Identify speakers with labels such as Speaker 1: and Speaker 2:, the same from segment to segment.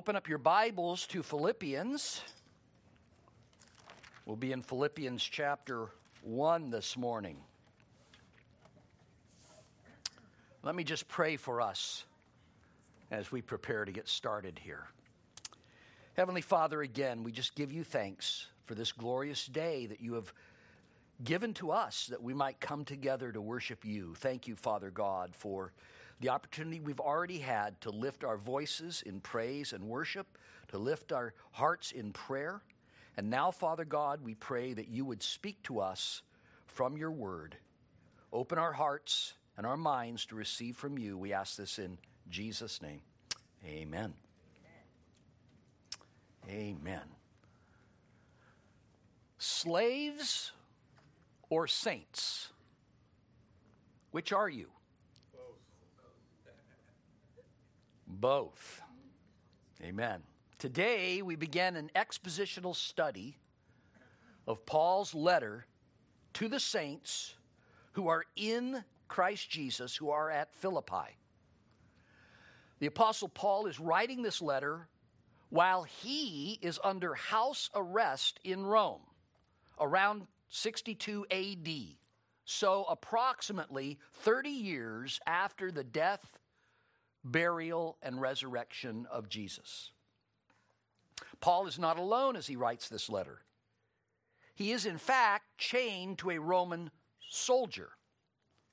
Speaker 1: open up your Bibles to Philippians, we'll be in Philippians chapter 1 this morning. Let me just pray for us as we prepare to get started here. Heavenly Father, again, we just give you thanks for this glorious day that you have given to us that we might come together to worship you. Thank you, Father God, for the opportunity we've already had to lift our voices in praise and worship, to lift our hearts in prayer. And now, Father God, we pray that you would speak to us from your word. Open our hearts and our minds to receive from you. We ask this in Jesus' name. Amen. Amen. Slaves or saints? Which are you? Both. Amen. Today we begin an expositional study of Paul's letter to the saints who are in Christ Jesus, who are at Philippi. The Apostle Paul is writing this letter while he is under house arrest in Rome around 62 AD. So, approximately 30 years after the death burial, and resurrection of Jesus. Paul is not alone as he writes this letter. He is, in fact, chained to a Roman soldier,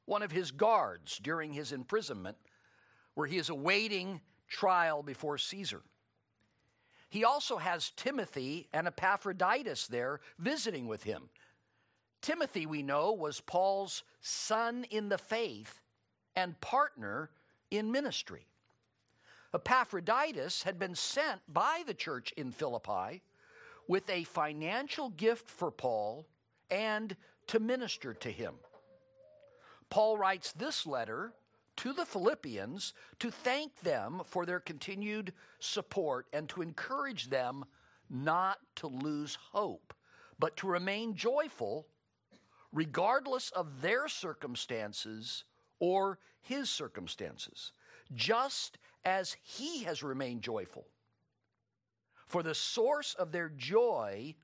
Speaker 1: one of his guards during his imprisonment, where he is awaiting trial before Caesar. He also has Timothy and Epaphroditus there visiting with him. Timothy, we know, was Paul's son in the faith and partner in ministry. Epaphroditus had been sent by the church in Philippi with a financial gift for Paul and to minister to him. Paul writes this letter to the Philippians to thank them for their continued support and to encourage them not to lose hope, but to remain joyful regardless of their circumstances or his circumstances, just as he has remained joyful. For the source of their joy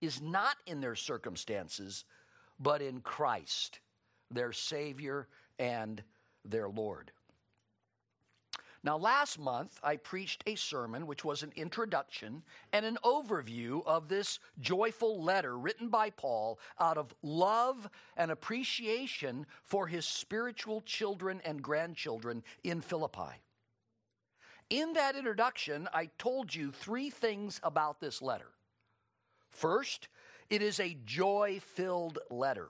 Speaker 1: is not in their circumstances, but in Christ, their Savior and their Lord. Now, last month, I preached a sermon which was an introduction and an overview of this joyful letter written by Paul out of love and appreciation for his spiritual children and grandchildren in Philippi. In that introduction, I told you three things about this letter. First, it is a joy filled letter.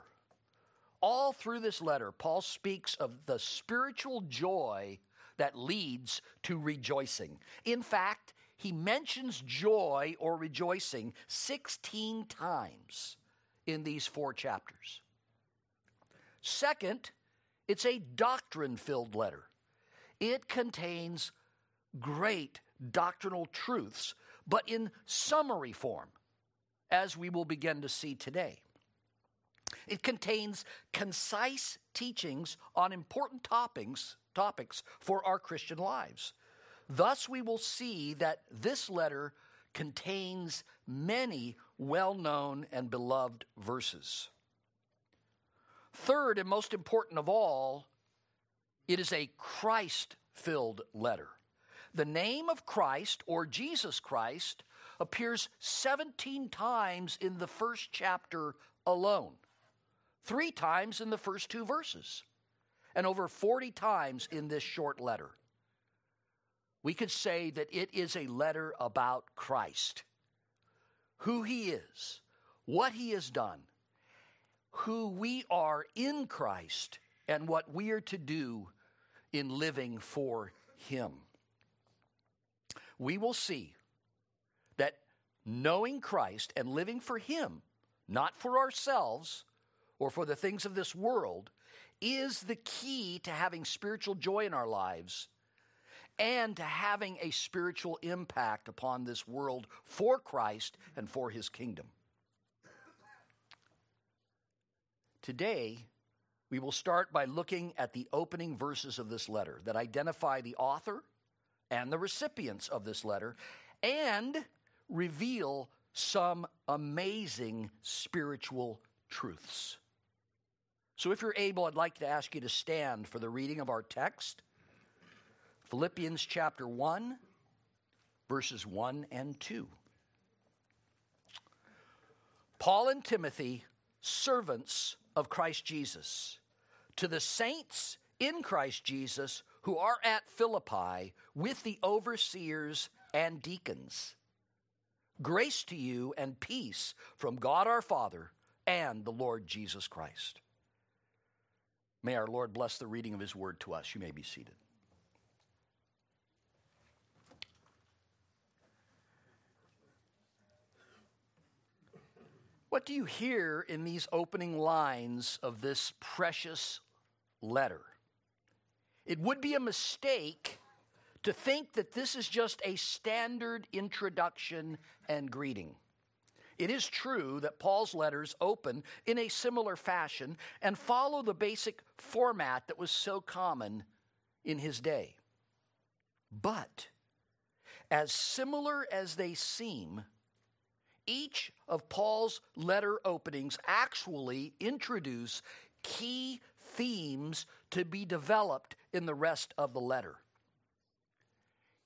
Speaker 1: All through this letter, Paul speaks of the spiritual joy that leads to rejoicing. In fact, he mentions joy or rejoicing 16 times in these four chapters. Second, it's a doctrine filled letter. It contains great doctrinal truths, but in summary form, as we will begin to see today. It contains concise teachings on important topics topics for our Christian lives. Thus, we will see that this letter contains many well known and beloved verses. Third, and most important of all, it is a Christ filled letter. The name of Christ or Jesus Christ appears 17 times in the first chapter alone, three times in the first two verses and over 40 times in this short letter. We could say that it is a letter about Christ, who he is, what he has done, who we are in Christ, and what we are to do in living for him. We will see that knowing Christ and living for him, not for ourselves or for the things of this world, is the key to having spiritual joy in our lives and to having a spiritual impact upon this world for Christ and for his kingdom. Today, we will start by looking at the opening verses of this letter that identify the author and the recipients of this letter and reveal some amazing spiritual truths. So, if you're able, I'd like to ask you to stand for the reading of our text Philippians chapter 1, verses 1 and 2. Paul and Timothy, servants of Christ Jesus, to the saints in Christ Jesus who are at Philippi with the overseers and deacons. Grace to you and peace from God our Father and the Lord Jesus Christ. May our Lord bless the reading of his word to us. You may be seated. What do you hear in these opening lines of this precious letter? It would be a mistake to think that this is just a standard introduction and greeting. It is true that Paul's letters open in a similar fashion and follow the basic format that was so common in his day. But, as similar as they seem, each of Paul's letter openings actually introduce key themes to be developed in the rest of the letter.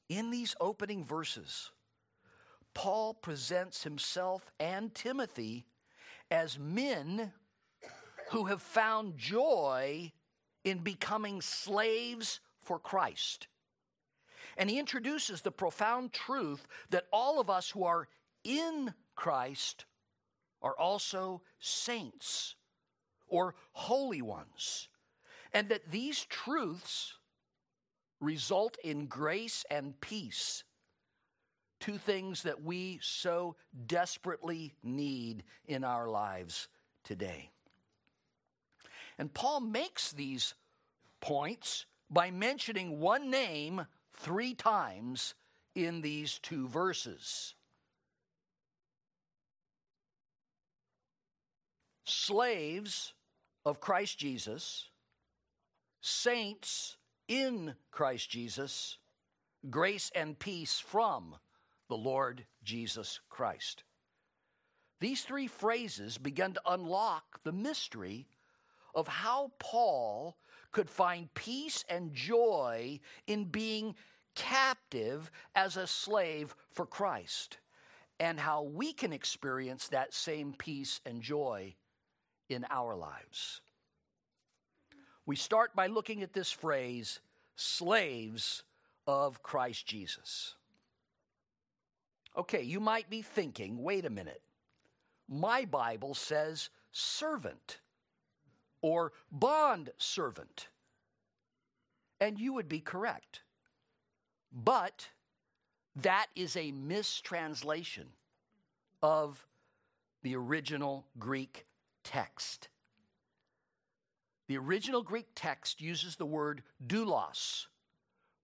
Speaker 1: In these opening verses, Paul presents himself and Timothy as men who have found joy in becoming slaves for Christ. And he introduces the profound truth that all of us who are in Christ are also saints or holy ones, and that these truths result in grace and peace, two things that we so desperately need in our lives today. And Paul makes these points by mentioning one name three times in these two verses. slaves of Christ Jesus, saints in Christ Jesus, grace and peace from the Lord Jesus Christ. These three phrases begin to unlock the mystery of how Paul could find peace and joy in being captive as a slave for Christ, and how we can experience that same peace and joy in our lives. We start by looking at this phrase, slaves of Christ Jesus. Okay, you might be thinking, wait a minute. My Bible says servant or bond servant. And you would be correct. But that is a mistranslation of the original Greek text. The original Greek text uses the word doulos,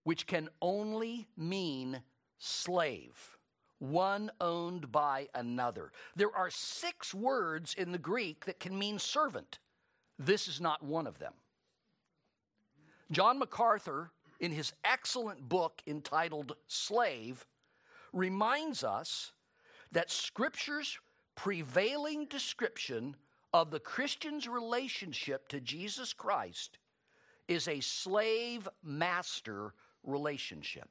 Speaker 1: which can only mean slave, one owned by another. There are six words in the Greek that can mean servant. This is not one of them. John MacArthur, in his excellent book entitled Slave, reminds us that Scripture's prevailing description of the Christian's relationship to Jesus Christ is a slave master relationship.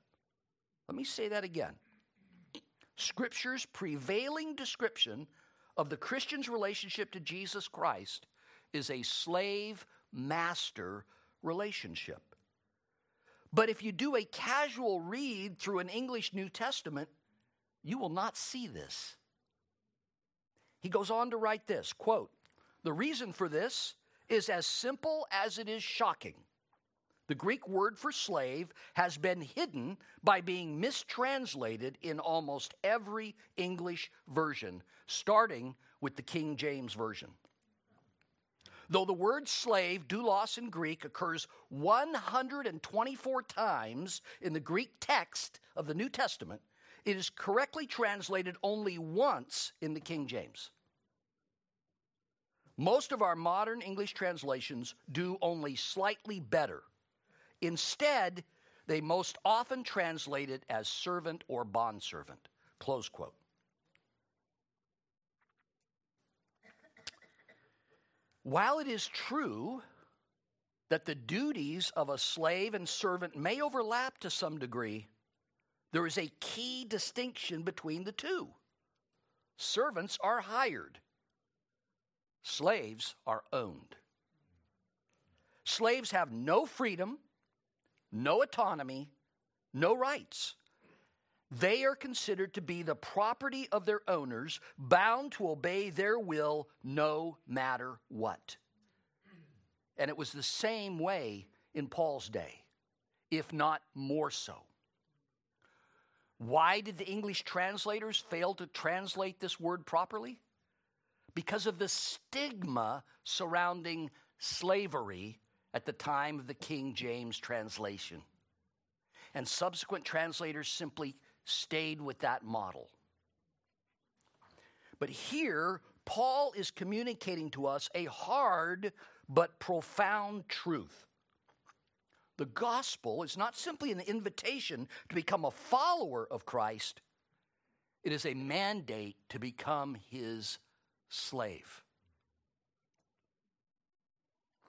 Speaker 1: Let me say that again. Scripture's prevailing description of the Christian's relationship to Jesus Christ is a slave master relationship. But if you do a casual read through an English New Testament, you will not see this. He goes on to write this quote, the reason for this is as simple as it is shocking. The Greek word for slave has been hidden by being mistranslated in almost every English version, starting with the King James Version. Though the word slave, doulos in Greek, occurs 124 times in the Greek text of the New Testament, it is correctly translated only once in the King James. Most of our modern English translations do only slightly better. Instead, they most often translate it as servant or bondservant. Close quote. While it is true that the duties of a slave and servant may overlap to some degree, there is a key distinction between the two. Servants are hired, slaves are owned. Slaves have no freedom, no autonomy, no rights. They are considered to be the property of their owners, bound to obey their will no matter what. And it was the same way in Paul's day, if not more so. Why did the English translators fail to translate this word properly? Because of the stigma surrounding slavery at the time of the King James translation. And subsequent translators simply stayed with that model. But here, Paul is communicating to us a hard but profound truth. The gospel is not simply an invitation to become a follower of Christ, it is a mandate to become his slave.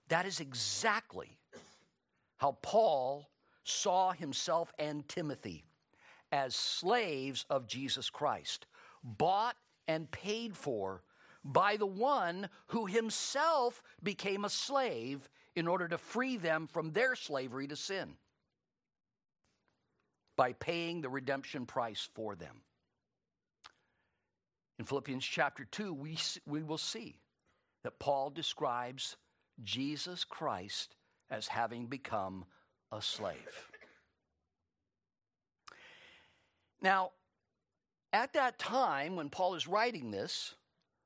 Speaker 1: That is exactly how Paul saw himself and Timothy as slaves of Jesus Christ, bought and paid for by the one who himself became a slave in order to free them from their slavery to sin by paying the redemption price for them. In Philippians chapter 2, we, we will see that Paul describes Jesus Christ as having become a slave. Now, at that time, when Paul is writing this,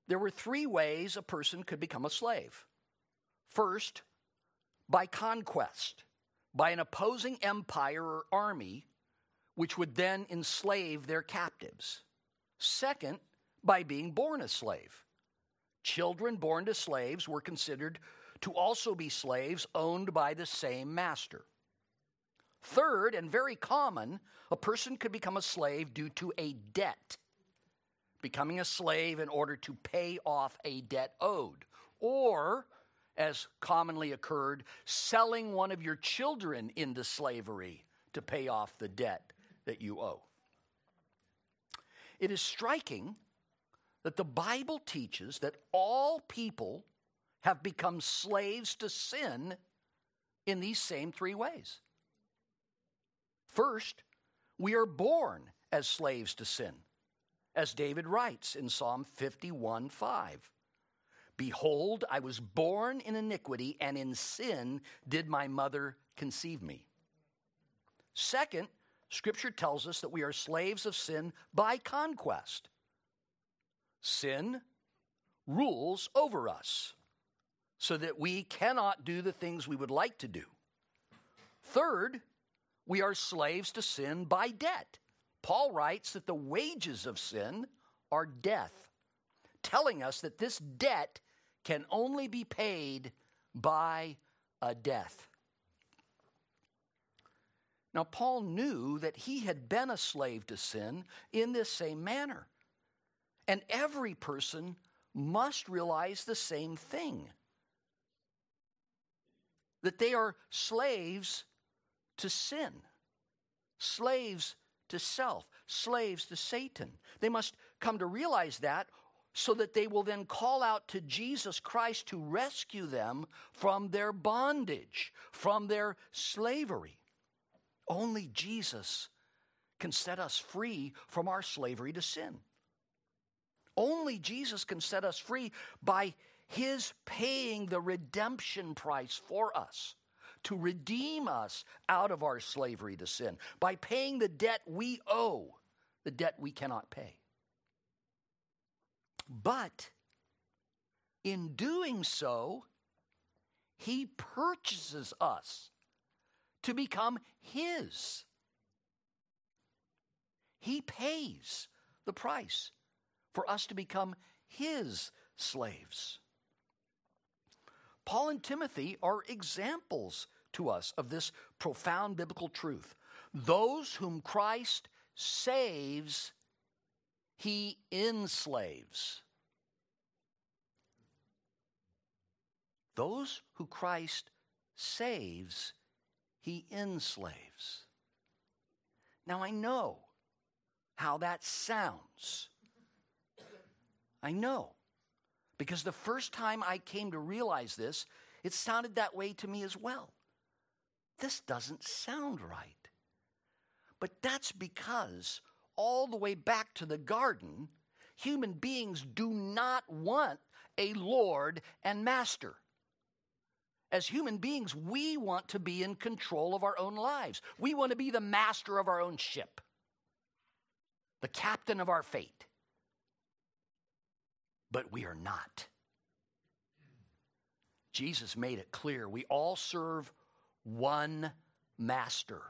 Speaker 1: there were three ways a person could become a slave. First, by conquest, by an opposing empire or army, which would then enslave their captives. Second, by being born a slave. Children born to slaves were considered to also be slaves owned by the same master. Third, and very common, a person could become a slave due to a debt, becoming a slave in order to pay off a debt owed, or, as commonly occurred, selling one of your children into slavery to pay off the debt that you owe. It is striking that the Bible teaches that all people have become slaves to sin in these same three ways. First, we are born as slaves to sin, as David writes in Psalm 51 5. Behold, I was born in iniquity, and in sin did my mother conceive me. Second, Scripture tells us that we are slaves of sin by conquest. Sin rules over us so that we cannot do the things we would like to do. Third, we are slaves to sin by debt. Paul writes that the wages of sin are death, telling us that this debt can only be paid by a death. Now, Paul knew that he had been a slave to sin in this same manner. And every person must realize the same thing that they are slaves to sin, slaves to self, slaves to Satan. They must come to realize that so that they will then call out to Jesus Christ to rescue them from their bondage, from their slavery. Only Jesus can set us free from our slavery to sin. Only Jesus can set us free by his paying the redemption price for us to redeem us out of our slavery to sin by paying the debt we owe, the debt we cannot pay. But in doing so, he purchases us to become his. He pays the price for us to become his slaves. Paul and Timothy are examples to us of this profound biblical truth. Those whom Christ saves, he enslaves. Those who Christ saves, he enslaves. Now I know how that sounds. I know. Because the first time I came to realize this, it sounded that way to me as well. This doesn't sound right. But that's because all the way back to the garden, human beings do not want a Lord and Master. As human beings, we want to be in control of our own lives. We want to be the master of our own ship, the captain of our fate. But we are not. Jesus made it clear we all serve one master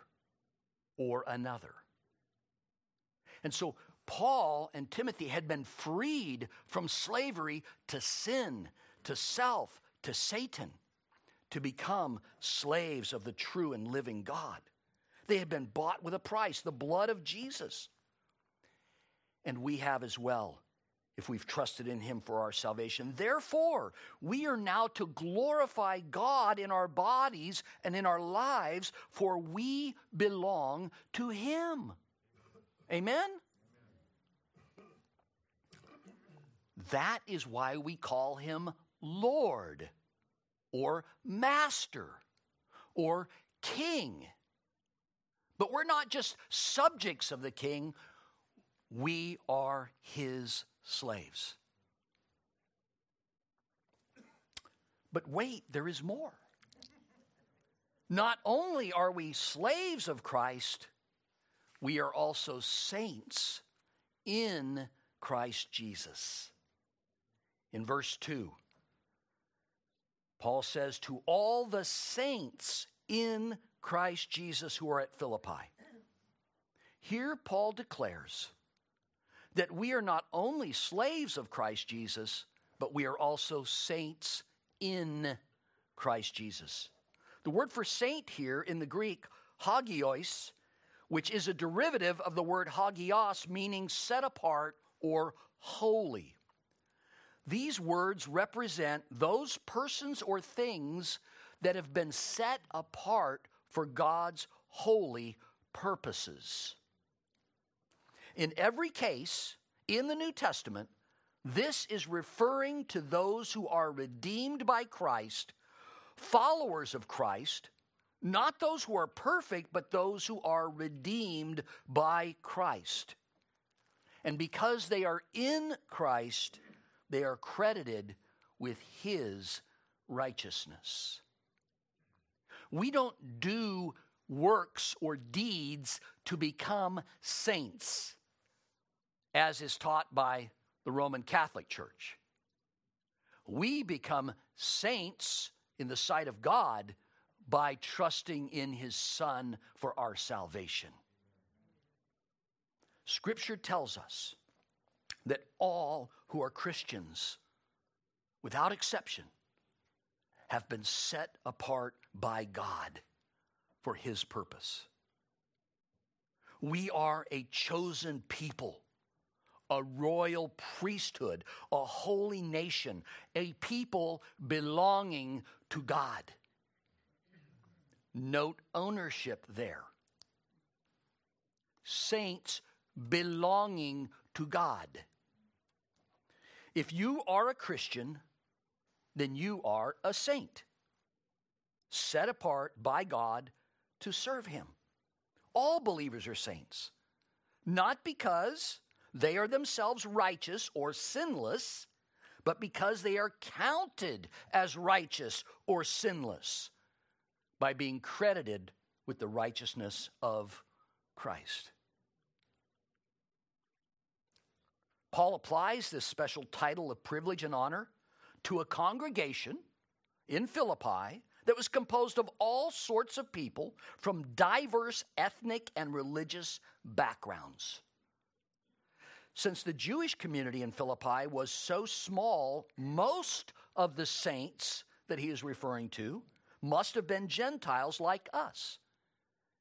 Speaker 1: or another. And so Paul and Timothy had been freed from slavery to sin, to self, to Satan to become slaves of the true and living God. They had been bought with a price, the blood of Jesus. And we have as well, if we've trusted in Him for our salvation. Therefore, we are now to glorify God in our bodies and in our lives, for we belong to Him. Amen? That is why we call Him Lord or master or king. But we're not just subjects of the king, we are his slaves. But wait, there is more. Not only are we slaves of Christ, we are also saints in Christ Jesus. In verse 2, Paul says, to all the saints in Christ Jesus who are at Philippi. Here, Paul declares that we are not only slaves of Christ Jesus, but we are also saints in Christ Jesus. The word for saint here in the Greek, hagios, which is a derivative of the word hagios, meaning set apart or holy. These words represent those persons or things that have been set apart for God's holy purposes. In every case in the New Testament, this is referring to those who are redeemed by Christ, followers of Christ, not those who are perfect, but those who are redeemed by Christ. And because they are in Christ, they are credited with His righteousness. We don't do works or deeds to become saints, as is taught by the Roman Catholic Church. We become saints in the sight of God by trusting in His Son for our salvation. Scripture tells us that all who are Christians, without exception, have been set apart by God for His purpose. We are a chosen people, a royal priesthood, a holy nation, a people belonging to God. Note ownership there. Saints belonging to God. If you are a Christian, then you are a saint, set apart by God to serve Him. All believers are saints, not because they are themselves righteous or sinless, but because they are counted as righteous or sinless by being credited with the righteousness of Christ. Paul applies this special title of privilege and honor to a congregation in Philippi that was composed of all sorts of people from diverse ethnic and religious backgrounds. Since the Jewish community in Philippi was so small, most of the saints that he is referring to must have been Gentiles like us.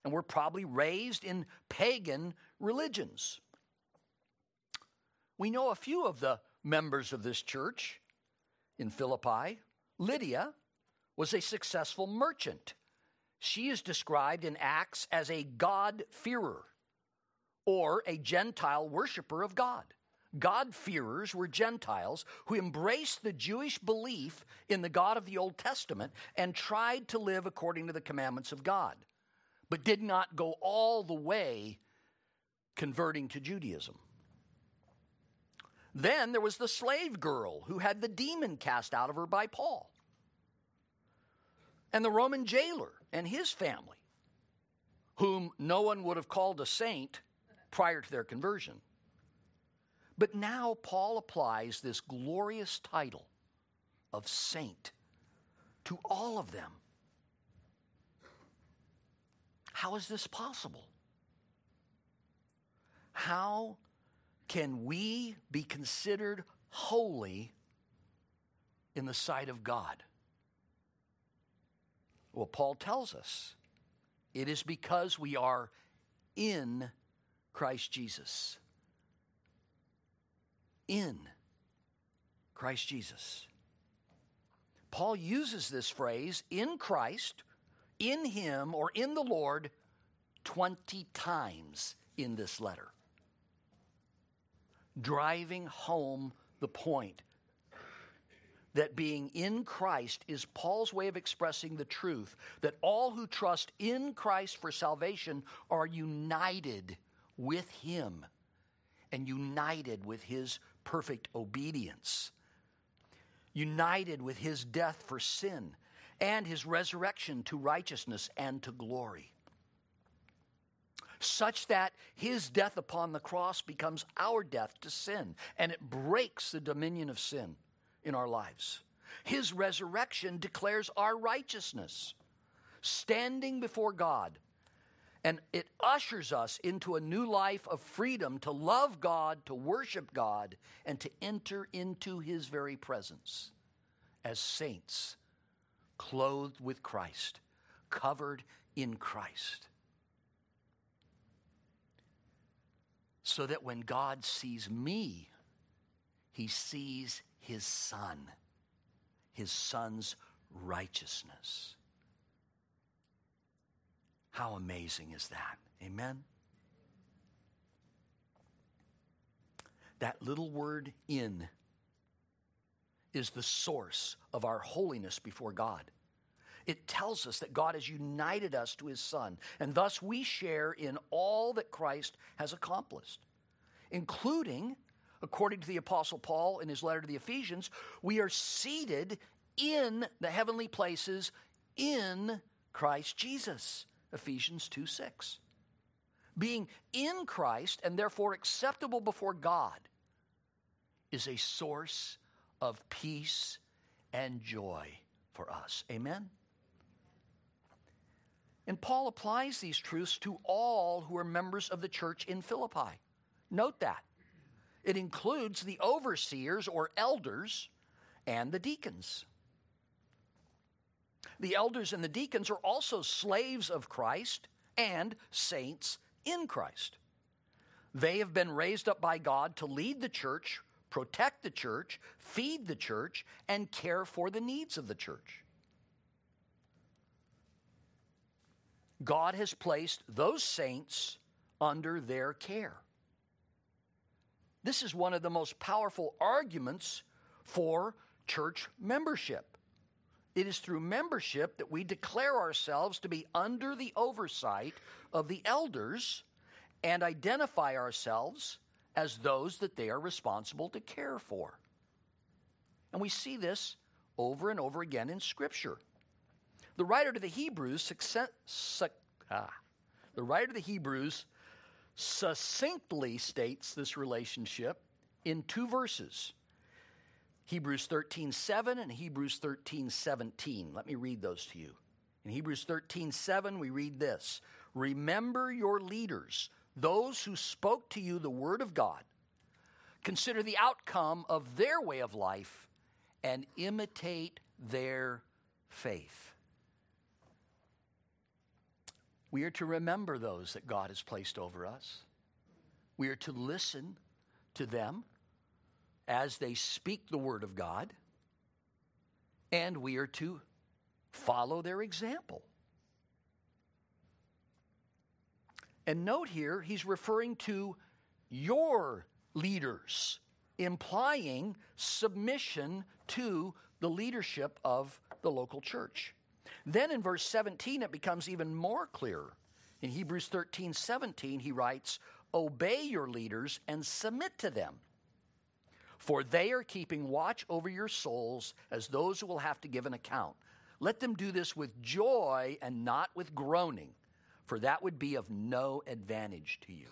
Speaker 1: and were probably raised in pagan religions. We know a few of the members of this church in Philippi. Lydia was a successful merchant. She is described in Acts as a God-fearer or a Gentile worshiper of God. God-fearers were Gentiles who embraced the Jewish belief in the God of the Old Testament and tried to live according to the commandments of God, but did not go all the way converting to Judaism. Then there was the slave girl who had the demon cast out of her by Paul, and the Roman jailer and his family, whom no one would have called a saint prior to their conversion. But now Paul applies this glorious title of saint to all of them. How is this possible? How can we be considered holy in the sight of God? Well, Paul tells us it is because we are in Christ Jesus. In Christ Jesus. Paul uses this phrase, in Christ, in Him, or in the Lord, 20 times in this letter, driving home the point that being in Christ is Paul's way of expressing the truth that all who trust in Christ for salvation are united with Him and united with His perfect obedience, united with His death for sin and His resurrection to righteousness and to glory. Such that his death upon the cross becomes our death to sin, and it breaks the dominion of sin in our lives. His resurrection declares our righteousness, standing before God. And it ushers us into a new life of freedom to love God, to worship God, and to enter into His very presence as saints, clothed with Christ, covered in Christ. So that when God sees me, He sees his son, his son's righteousness. How amazing is that? Amen? That little word in is the source of our holiness before God. It tells us that God has united us to his Son, and thus we share in all that Christ has accomplished, including according to the Apostle Paul in his letter to the Ephesians, we are seated in the heavenly places in Christ Jesus. Ephesians 2 6. Being in Christ and therefore acceptable before God is a source of peace and joy for us. Amen? And Paul applies these truths to all who are members of the church in Philippi. Note that. It includes the overseers or elders and the deacons. The elders and the deacons are also slaves of Christ and saints in Christ. They have been raised up by God to lead the church, protect the church, feed the church, and care for the needs of the church. God has placed those saints under their care. This is one of the most powerful arguments for church membership. It is through membership that we declare ourselves to be under the oversight of the elders and identify ourselves as those that they are responsible to care for. And we see this over and over again in Scripture. The writer to the Hebrews, ah, the writer to the Hebrews succinctly states this relationship in two verses. Hebrews 13, 7 and Hebrews 13, 17. Let me read those to you. In Hebrews 13, 7, we read this Remember your leaders, those who spoke to you the word of God. Consider the outcome of their way of life and imitate their faith. We are to remember those that God has placed over us. We are to listen to them as they speak the Word of God, and we are to follow their example. And note here, he's referring to your leaders, implying submission to the leadership of the local church. Then in verse 17, it becomes even more clear. In Hebrews 13 17, he writes, Obey your leaders and submit to them, for they are keeping watch over your souls as those who will have to give an account. Let them do this with joy and not with groaning, for that would be of no advantage to you.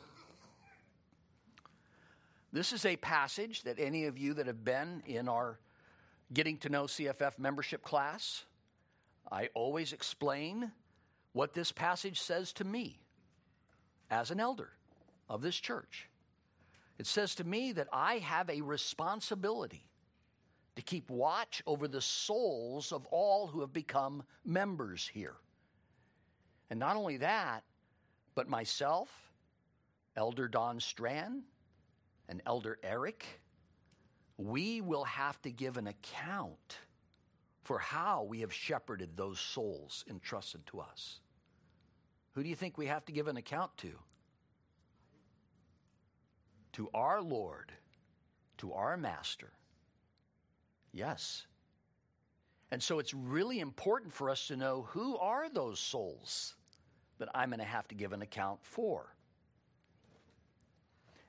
Speaker 1: This is a passage that any of you that have been in our getting to know CFF membership class, I always explain what this passage says to me as an elder of this church. It says to me that I have a responsibility to keep watch over the souls of all who have become members here. And not only that, but myself, Elder Don Strand, and Elder Eric, we will have to give an account for how we have shepherded those souls entrusted to us. Who do you think we have to give an account to? To our Lord, to our Master. Yes. And so it's really important for us to know who are those souls that I'm going to have to give an account for.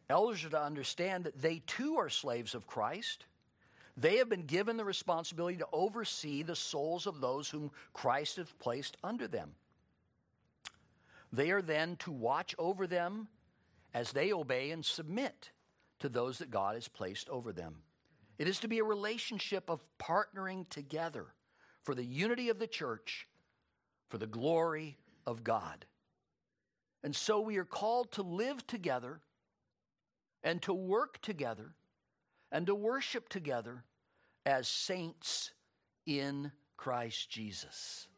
Speaker 1: Elders are to understand that they too are slaves of Christ. They have been given the responsibility to oversee the souls of those whom Christ has placed under them. They are then to watch over them as they obey and submit to those that God has placed over them. It is to be a relationship of partnering together for the unity of the church, for the glory of God. And so we are called to live together and to work together and to worship together as saints in Christ Jesus.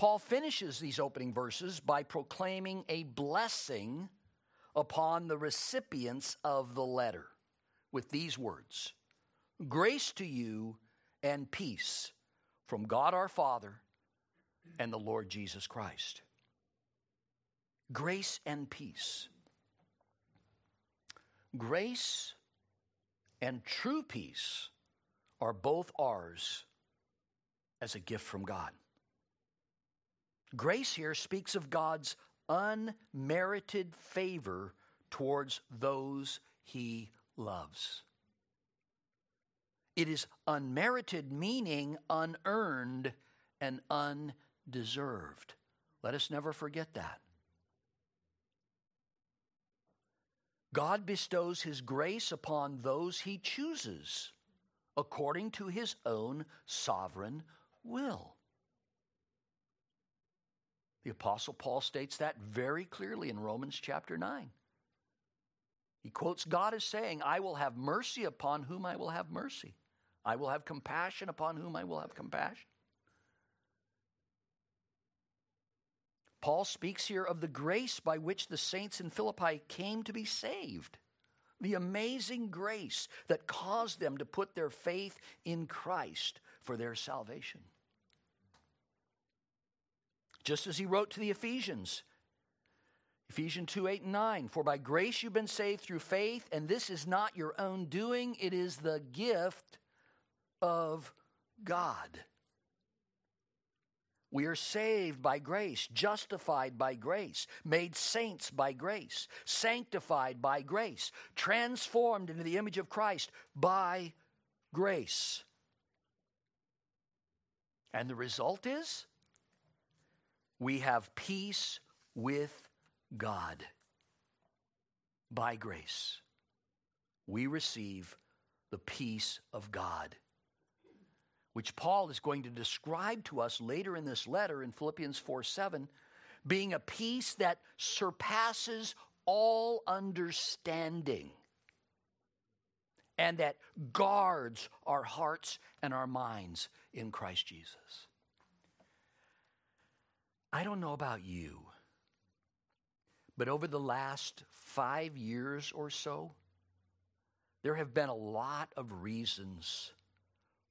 Speaker 1: Paul finishes these opening verses by proclaiming a blessing upon the recipients of the letter with these words Grace to you and peace from God our Father and the Lord Jesus Christ. Grace and peace. Grace and true peace are both ours as a gift from God. Grace here speaks of God's unmerited favor towards those he loves. It is unmerited, meaning unearned and undeserved. Let us never forget that. God bestows his grace upon those he chooses according to his own sovereign will. The Apostle Paul states that very clearly in Romans chapter 9. He quotes God as saying, I will have mercy upon whom I will have mercy. I will have compassion upon whom I will have compassion. Paul speaks here of the grace by which the saints in Philippi came to be saved. The amazing grace that caused them to put their faith in Christ for their salvation. Just as he wrote to the Ephesians, Ephesians 2 8 and 9. For by grace you've been saved through faith, and this is not your own doing, it is the gift of God. We are saved by grace, justified by grace, made saints by grace, sanctified by grace, transformed into the image of Christ by grace. And the result is we have peace with God by grace. We receive the peace of God which Paul is going to describe to us later in this letter in Philippians 4 7, being a peace that surpasses all understanding and that guards our hearts and our minds in Christ Jesus. I don't know about you, but over the last five years or so, there have been a lot of reasons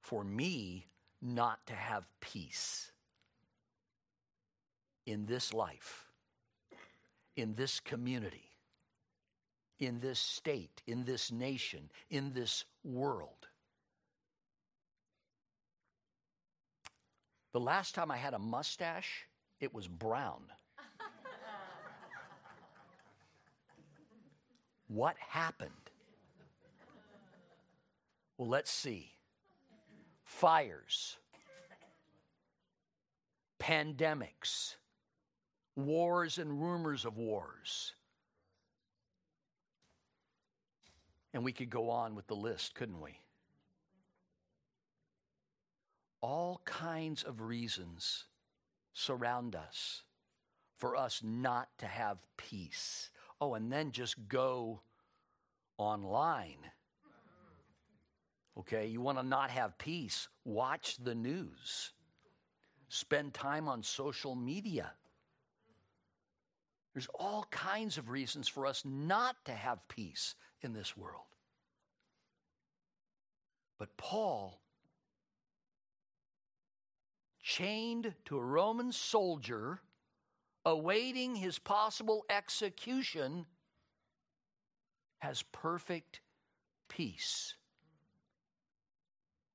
Speaker 1: for me not to have peace in this life, in this community, in this state, in this nation, in this world. The last time I had a mustache, it was brown. what happened? Well, let's see. Fires, pandemics, wars and rumors of wars. And we could go on with the list, couldn't we? All kinds of reasons surround us for us not to have peace. Oh, and then just go online. Okay, you want to not have peace? Watch the news. Spend time on social media. There's all kinds of reasons for us not to have peace in this world. But Paul, chained to a Roman soldier, awaiting his possible execution, has perfect peace.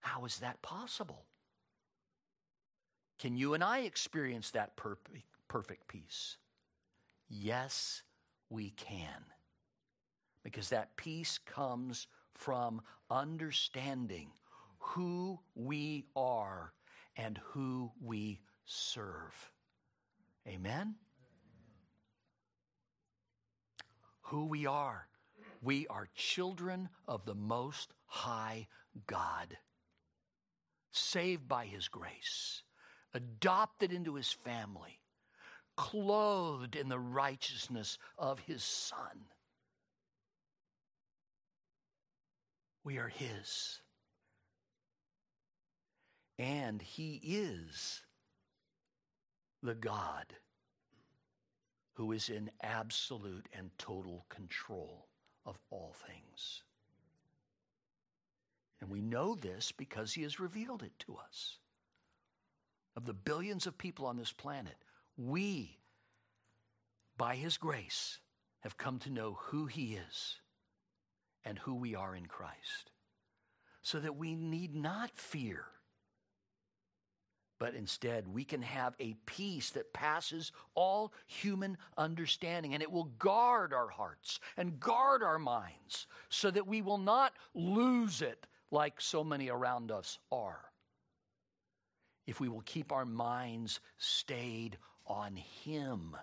Speaker 1: How is that possible? Can you and I experience that perfect, perfect peace? Yes, we can. Because that peace comes from understanding who we are and who we serve. Amen? Who we are. We are children of the Most High God, saved by His grace, adopted into His family, clothed in the righteousness of His Son. We are His. And He is the God who is in absolute and total control of all things. And we know this because He has revealed it to us. Of the billions of people on this planet, we, by His grace, have come to know who He is and who we are in Christ, so that we need not fear, but instead we can have a peace that passes all human understanding, and it will guard our hearts and guard our minds, so that we will not lose it like so many around us are. If we will keep our minds stayed on Him,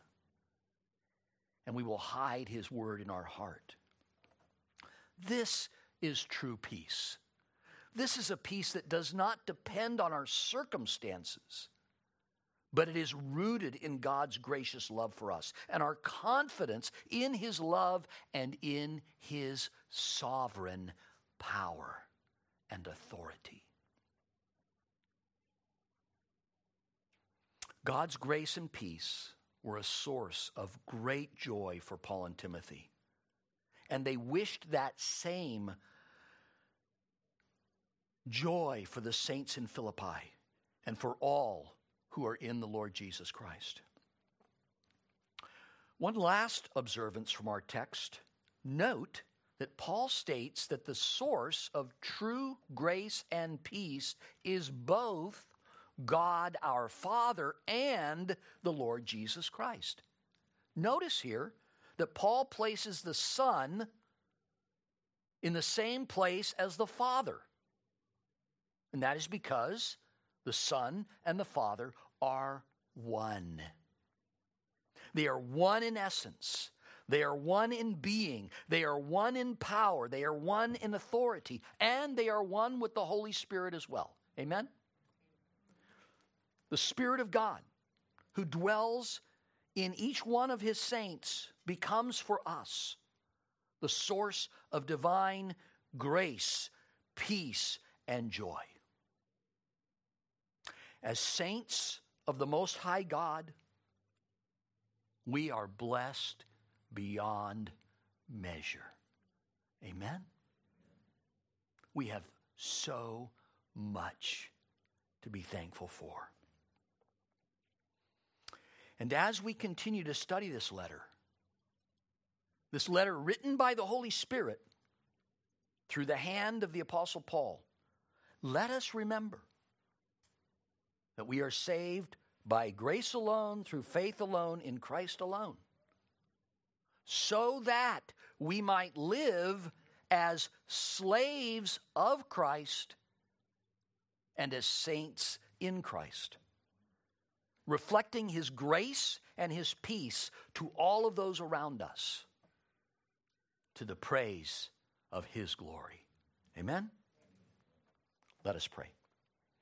Speaker 1: and we will hide His word in our heart. This is true peace. This is a peace that does not depend on our circumstances, but it is rooted in God's gracious love for us and our confidence in His love and in His sovereign power and authority. God's grace and peace were a source of great joy for Paul and Timothy and they wished that same joy for the saints in Philippi and for all who are in the Lord Jesus Christ. One last observance from our text note that Paul states that the source of true grace and peace is both God our Father and the Lord Jesus Christ. Notice here that Paul places the Son in the same place as the Father. And that is because the Son and the Father are one. They are one in essence. They are one in being. They are one in power. They are one in authority. And they are one with the Holy Spirit as well. Amen? The Spirit of God who dwells in each one of his saints becomes for us the source of divine grace, peace, and joy. As saints of the Most High God, we are blessed beyond measure. Amen? We have so much to be thankful for. And as we continue to study this letter, this letter written by the Holy Spirit through the hand of the Apostle Paul, let us remember that we are saved by grace alone, through faith alone, in Christ alone, so that we might live as slaves of Christ and as saints in Christ, reflecting His grace and His peace to all of those around us to the praise of His glory. Amen? Let us pray.